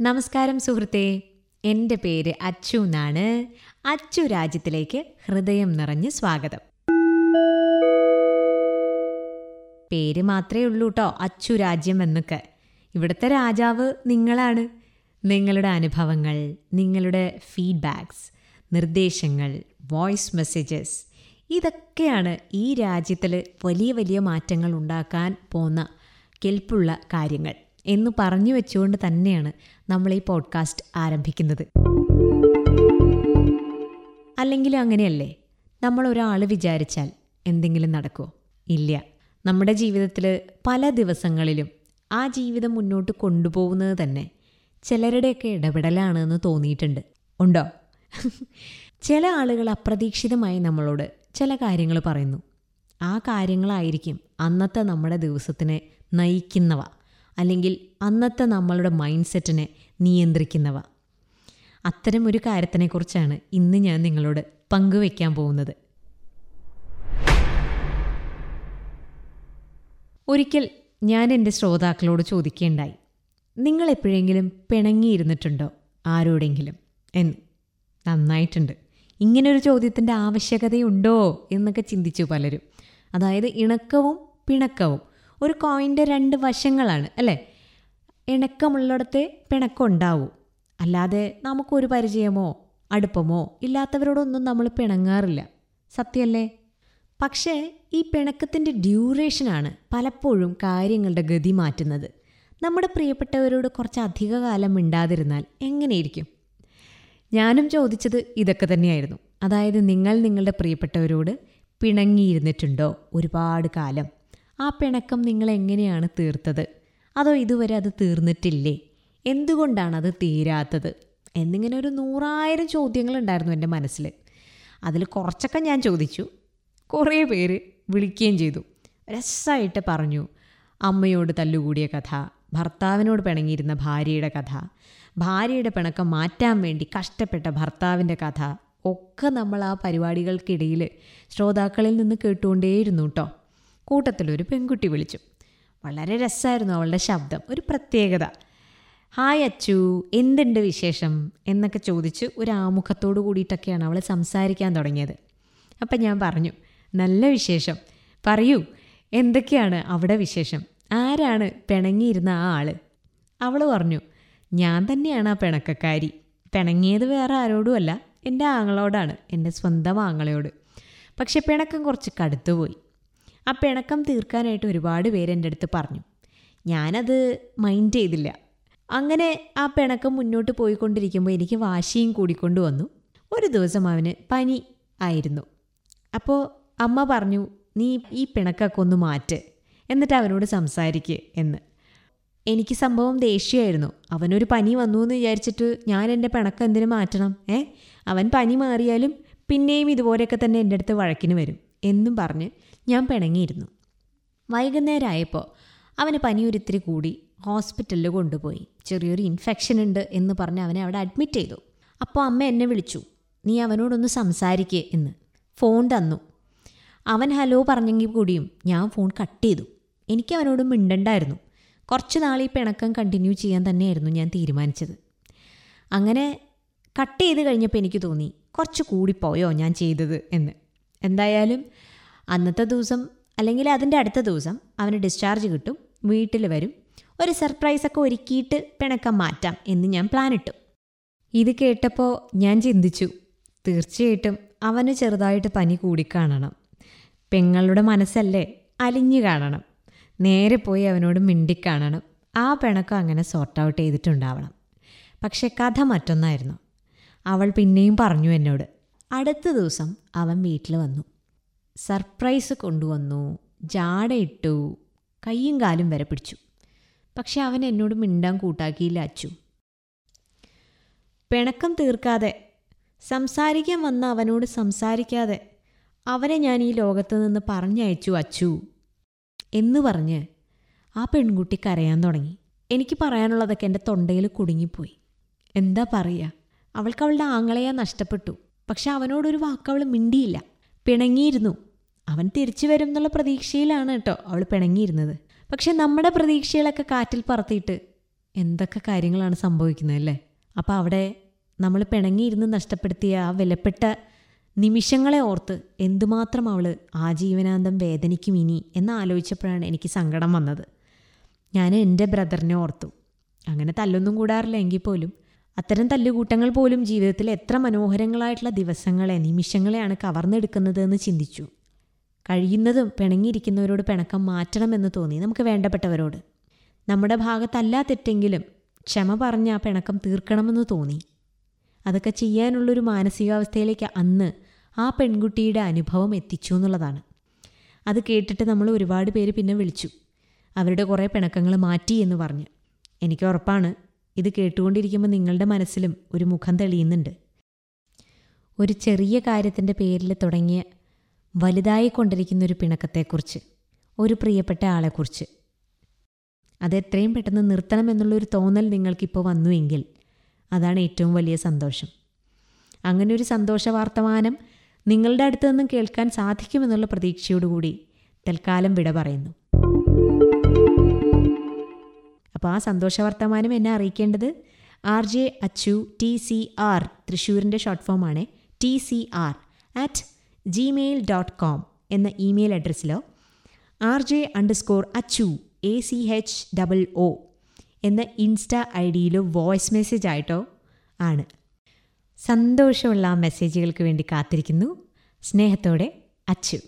നമസ്കാരം സുഹൃത്തെ. എന്റെ പേര് അച്ചു എന്നാണ്. അച്ചു രാജ്യത്തിലേക്ക് ഹൃദയം നിറഞ്ഞ് സ്വാഗതം. പേര് മാത്രമേ ഉള്ളൂ കേട്ടോ അച്ചു രാജ്യം എന്നൊക്കെ. ഇവിടുത്തെ രാജാവ് നിങ്ങളാണ്. നിങ്ങളുടെ അനുഭവങ്ങൾ നിങ്ങളുടെ ഫീഡ്ബാക്സ് നിർദ്ദേശങ്ങൾ വോയിസ് മെസ്സേജസ് ഇതൊക്കെയാണ് ഈ രാജ്യത്തിൽ വലിയ വലിയ മാറ്റങ്ങൾ ഉണ്ടാക്കാൻ പോകുന്ന കെൽപ്പുള്ള കാര്യങ്ങൾ. എന്ന് പറഞ്ഞു വെച്ചുകൊണ്ട് തന്നെയാണ് നമ്മൾ ഈ പോഡ്കാസ്റ്റ് ആരംഭിക്കുന്നത്. അല്ലെങ്കിൽ അങ്ങനെയല്ലേ? നമ്മൾ ഒരാൾ വിചാരിച്ചാൽ എന്തെങ്കിലും നടക്കുമോ ഇല്ല. നമ്മുടെ ജീവിതത്തിൽ പല ദിവസങ്ങളിലും ആ ജീവിതം മുന്നോട്ട് കൊണ്ടുപോകുന്നത് തന്നെ ചിലരുടെയൊക്കെ ഇടപെടലാണ് എന്ന് തോന്നിയിട്ടുണ്ട്. ഉണ്ടോ? ചില ആളുകൾ അപ്രതീക്ഷിതമായി നമ്മളോട് ചില കാര്യങ്ങൾ പറയുന്നു. ആ കാര്യങ്ങളായിരിക്കും അന്നത്തെ നമ്മുടെ ദിവസത്തിനെ നയിക്കുന്നവ. അല്ലെങ്കിൽ അന്നത്തെ നമ്മളുടെ മൈൻഡ് സെറ്റിനെ നിയന്ത്രിക്കുന്നവ. അത്തരം ഒരു കാര്യത്തിനെക്കുറിച്ചാണ് ഇന്ന് ഞാൻ നിങ്ങളോട് പങ്കുവയ്ക്കാൻ പോകുന്നത്. ഒരിക്കൽ ഞാൻ എന്റെ ശ്രോതാക്കളോട് ചോദിക്കേണ്ടായി നിങ്ങൾ എപ്പോഴെങ്കിലും പിണങ്ങിയിരുന്നിട്ടുണ്ടോ ആരോടെങ്കിലും? എന്ന്. നന്നായിട്ടുണ്ട്. ഇങ്ങനൊരു ചോദ്യത്തിന്റെ ആവശ്യകതയുണ്ടോ എന്നൊക്കെ ചിന്തിച്ചു പലരും. അതായത് ഇണക്കവും പിണക്കവും. ഒരു കോയിന്റെ രണ്ട് വശങ്ങളാണ് അല്ലേ? ഇണക്കമുള്ളിടത്ത് പിണക്കം ഉണ്ടാവും. അല്ലാതെ നമുക്കൊരു പരിചയമോ അടുപ്പമോ ഇല്ലാത്തവരോടൊന്നും നമ്മൾ പിണങ്ങാറില്ല. സത്യമല്ലേ? പക്ഷേ ഈ പിണക്കത്തിന്റെ ഡ്യൂറേഷനാണ് പലപ്പോഴും കാര്യങ്ങളുടെ ഗതി മാറ്റുന്നത്. നമ്മുടെ പ്രിയപ്പെട്ടവരോട് കുറച്ച് അധിക കാലം മിണ്ടാതിരുന്നാൽ എങ്ങനെയിരിക്കും? ഞാനും ചോദിച്ചത് ഇതൊക്കെ തന്നെയായിരുന്നു. അതായത് നിങ്ങൾ നിങ്ങളുടെ പ്രിയപ്പെട്ടവരോട് പിണങ്ങിയിരുന്നിട്ടുണ്ടോ ഒരുപാട് കാലം? ആ പിണക്കം നിങ്ങൾ എങ്ങനെയാണ് തീർത്തത്? അതോ ഇതുവരെ അത് തീർന്നിട്ടില്ലേ? എന്തുകൊണ്ടാണ് അത് തീരാത്തത്? എന്നിങ്ങനെ ഒരു നൂറായിരം ചോദ്യങ്ങളുണ്ടായിരുന്നു എന്റെ മനസ്സിൽ അതിൽ കുറച്ചൊക്കെ ഞാൻ ചോദിച്ചു. കുറേ പേര് വിളിക്കുകയും ചെയ്തു. രസമായിട്ട് പറഞ്ഞു. അമ്മയോട് തല്ലുകൂടിയ കഥ ഭർത്താവിനോട് പിണങ്ങിയിരുന്ന ഭാര്യയുടെ കഥ ഭാര്യയുടെ പിണക്കം മാറ്റാൻ വേണ്ടി കഷ്ടപ്പെട്ട ഭർത്താവിന്റെ കഥ ഒക്കെ നമ്മൾ ആ പരിപാടികൾക്കിടയിൽ ശ്രോതാക്കളിൽ നിന്ന് കേട്ടുകൊണ്ടേയിരുന്നു കേട്ടോ കൂട്ടത്തിലൊരു പെൺകുട്ടി വിളിച്ചു. വളരെ രസമായിരുന്നു അവളുടെ ശബ്ദം. ഒരു പ്രത്യേകത. ഹായ് അച്ചു എന്തുണ്ട് വിശേഷം? എന്നൊക്കെ ചോദിച്ച് ഒരു ആമുഖത്തോടു കൂടിയിട്ടൊക്കെയാണ് അവൾ സംസാരിക്കാൻ തുടങ്ങിയത്. അപ്പം ഞാൻ പറഞ്ഞു നല്ല വിശേഷം. പറയൂ എന്തൊക്കെയാണ് അവിടെ വിശേഷം? ആരാണ് പിണങ്ങിയിരുന്ന ആ ആൾ? അവൾ പറഞ്ഞു ഞാൻ തന്നെയാണ് ആ പിണക്കക്കാരി. പിണങ്ങിയത് വേറെ ആരോടുമല്ല എന്റെ ആങ്ങളോടാണ് എന്റെ സ്വന്തം ആങ്ങളയോട്. പക്ഷെ പിണക്കം കുറച്ച് കടുത്തുപോയി. ആ പിണക്കം തീർക്കാനായിട്ട് ഒരുപാട് പേര് എന്റെ അടുത്ത് പറഞ്ഞു. ഞാനത് മൈൻഡ് ചെയ്തില്ല. അങ്ങനെ ആ പിണക്കം മുന്നോട്ട് പോയിക്കൊണ്ടിരിക്കുമ്പോൾ എനിക്ക് വാശിയും കൂടിക്കൊണ്ട് വന്നു. ഒരു ദിവസം അവന് പനി ആയിരുന്നു. അപ്പോൾ അമ്മ പറഞ്ഞു നീ ഈ പിണക്കൊക്കെ ഒന്ന് മാറ്റ്. എന്നിട്ട് അവനോട് സംസാരിക്കുക എന്ന്. എനിക്ക് സംഭവം ദേഷ്യമായിരുന്നു. അവനൊരു പനി വന്നു എന്ന് വിചാരിച്ചിട്ട് ഞാൻ എന്റെ പിണക്കം എന്തിനു മാറ്റണം ഏ? അവൻ പനി മാറിയാലും പിന്നെയും ഇതുപോലെയൊക്കെ തന്നെ എന്റെ അടുത്ത് വഴക്കിന് വരും. എന്നും പറഞ്ഞ് ഞാൻ പിണങ്ങിയിരുന്നു. വൈകുന്നേരമായപ്പോൾ അവന് പനിയൊരിത്തിരി കൂടി ഹോസ്പിറ്റലിൽ കൊണ്ടുപോയി. ചെറിയൊരു ഇൻഫെക്ഷൻ ഉണ്ട് എന്ന് പറഞ്ഞ് അവനെ അവിടെ അഡ്മിറ്റ് ചെയ്തു. അപ്പോൾ അമ്മ എന്നെ വിളിച്ചു. നീ അവനോടൊന്ന് സംസാരിക്കേ എന്ന്. ഫോൺ തന്നു. അവൻ ഹലോ പറഞ്ഞെങ്കിൽ കൂടിയും ഞാൻ ഫോൺ കട്ട് ചെയ്തു. എനിക്ക് അവനോട് മിണ്ടണ്ടായിരുന്നു. കുറച്ച് നാൾ ഈ പിണക്കം കണ്ടിന്യൂ ചെയ്യാൻ തന്നെയായിരുന്നു ഞാൻ തീരുമാനിച്ചത്. അങ്ങനെ കട്ട് ചെയ്ത് കഴിഞ്ഞപ്പോൾ എനിക്ക് തോന്നി കുറച്ച് കൂടിപ്പോയോ ഞാൻ ചെയ്തത് എന്ന്. എന്തായാലും അന്നത്തെ ദിവസം അല്ലെങ്കിൽ അതിന്റെ അടുത്ത ദിവസം അവന് ഡിസ്ചാർജ് കിട്ടും വീട്ടിൽ വരും. ഒരു സർപ്രൈസൊക്കെ ഒരുക്കിയിട്ട് പിണക്കം മാറ്റാം എന്ന് ഞാൻ പ്ലാൻ ഇട്ടു. ഇത് കേട്ടപ്പോൾ ഞാൻ ചിന്തിച്ചു തീർച്ചയായിട്ടും അവന് ചെറുതായിട്ട് പനി കൂടിക്കാണണം പെങ്ങളുടെ മനസ്സല്ലേ അലിഞ്ഞു കാണണം. നേരെ പോയി അവനോട് മിണ്ടിക്കാണണം ആ പിണക്കം അങ്ങനെ സോർട്ട് ഔട്ട് ചെയ്തിട്ടുണ്ടാവണം. പക്ഷെ കഥ മറ്റൊന്നായിരുന്നു. അവൾ പിന്നെയും പറഞ്ഞു എന്നോട് അടുത്ത ദിവസം അവൻ വീട്ടിൽ വന്നു. സർപ്രൈസ് കൊണ്ടുവന്നു ജാടയിട്ടു കയ്യും കാലും വരെ പിടിച്ചു. പക്ഷെ അവൻ എന്നോട് മിണ്ടാൻ കൂട്ടാക്കിയില്ല അച്ചു. പിണക്കം തീർക്കാതെ സംസാരിക്കാൻ വന്ന അവനോട് സംസാരിക്കാതെ അവനെ ഞാൻ ഈ ലോകത്ത് നിന്ന് പറഞ്ഞയച്ചു അച്ചു എന്ന് പറഞ്ഞ് ആ പെൺകുട്ടി കരയാൻ തുടങ്ങി. എനിക്ക് പറയാനുള്ളതൊക്കെ എന്റെ തൊണ്ടയിൽ കുടുങ്ങിപ്പോയി. എന്താ പറയുക? അവൾക്ക് അവളുടെ ആങ്ങളെയാ നഷ്ടപ്പെട്ടു. പക്ഷെ അവനോടൊരു വാക്ക് അവൾ മിണ്ടിയില്ല. പിണങ്ങിയിരുന്നു. അവൻ തിരിച്ചു വരും എന്നുള്ള പ്രതീക്ഷയിലാണ് കേട്ടോ അവൾ പിണങ്ങിയിരുന്നത്. പക്ഷെ നമ്മുടെ പ്രതീക്ഷകളൊക്കെ കാറ്റിൽ പറത്തിയിട്ട് എന്തൊക്കെ കാര്യങ്ങളാണ് സംഭവിക്കുന്നത് അല്ലേ? അപ്പോൾ അവിടെ നമ്മൾ പിണങ്ങിയിരുന്ന് നഷ്ടപ്പെടുത്തിയ ആ വിലപ്പെട്ട നിമിഷങ്ങളെ ഓർത്ത് എന്തുമാത്രം അവൾ ആജീവനാന്തം വേദനിക്കും ഇനി എന്ന് ആലോചിച്ചപ്പോഴാണ് എനിക്ക് സങ്കടം വന്നത്. ഞാൻ എന്റെ ബ്രദറിനെ ഓർത്തു. അങ്ങനെ തല്ലൊന്നും കൂടാറില്ല എങ്കിൽ പോലും അത്തരം തല്ലുകൂട്ടങ്ങൾ പോലും ജീവിതത്തിൽ എത്ര മനോഹരങ്ങളായിട്ടുള്ള ദിവസങ്ങളെ നിമിഷങ്ങളെയാണ് കവർന്നെടുക്കുന്നത് എന്ന് ചിന്തിച്ചു. കഴിയുന്നതും പിണങ്ങിയിരിക്കുന്നവരോട് പിണക്കം മാറ്റണമെന്ന് തോന്നി നമുക്ക് വേണ്ടപ്പെട്ടവരോട്. നമ്മുടെ ഭാഗത്തല്ല തെറ്റെങ്കിലും ക്ഷമ പറഞ്ഞ് ആ പിണക്കം തീർക്കണമെന്ന് തോന്നി. അതൊക്കെ ചെയ്യാനുള്ളൊരു മാനസികാവസ്ഥയിലേക്ക് അന്ന് ആ പെൺകുട്ടിയുടെ അനുഭവം എത്തിച്ചു എന്നുള്ളതാണ്. അത് കേട്ടിട്ട് നമ്മൾ ഒരുപാട് പേര് പിന്നെ വിളിച്ചു. അവരുടെ കുറേ പിണക്കങ്ങൾ മാറ്റി എന്ന് പറഞ്ഞ്. എനിക്ക് ഉറപ്പാണ് ഇത് കേട്ടുകൊണ്ടിരിക്കുമ്പോൾ നിങ്ങളുടെ മനസ്സിലും ഒരു മുഖം തെളിയുന്നുണ്ട്. ഒരു ചെറിയ കാര്യത്തിന്റെ പേരിൽ തുടങ്ങിയ വലുതായി കൊണ്ടിരിക്കുന്ന ഒരു പിണക്കത്തെക്കുറിച്ച് ഒരു പ്രിയപ്പെട്ട ആളെക്കുറിച്ച്. അത് എത്രയും പെട്ടെന്ന് നിർത്തണമെന്നുള്ളൊരു തോന്നൽ നിങ്ങൾക്കിപ്പോൾ വന്നുവെങ്കിൽ അതാണ് ഏറ്റവും വലിയ സന്തോഷം. അങ്ങനെ ഒരു സന്തോഷ വർത്തമാനം നിങ്ങളുടെ അടുത്ത് നിന്നും കേൾക്കാൻ സാധിക്കുമെന്നുള്ള പ്രതീക്ഷയോടുകൂടി തൽക്കാലം വിട പറയുന്നു. അപ്പോൾ ആ സന്തോഷ വർത്തമാനം എന്നെ അറിയിക്കേണ്ടത് R J Achu T C R തൃശ്ശൂരിന്റെ short ഫോമാണ് T C R at Gmail dot com എന്ന email അഡ്രസ്സിലോ R J underscore Achu A C H double O എന്ന ഇൻസ്റ്റാ ഐ ഡിയിലോ വോയിസ് മെസ്സേജ് ആയിട്ടോ ആണ്. സന്തോഷമുള്ള ആ മെസ്സേജുകൾക്ക് വേണ്ടി കാത്തിരിക്കുന്നു. സ്നേഹത്തോടെ അച്ചു.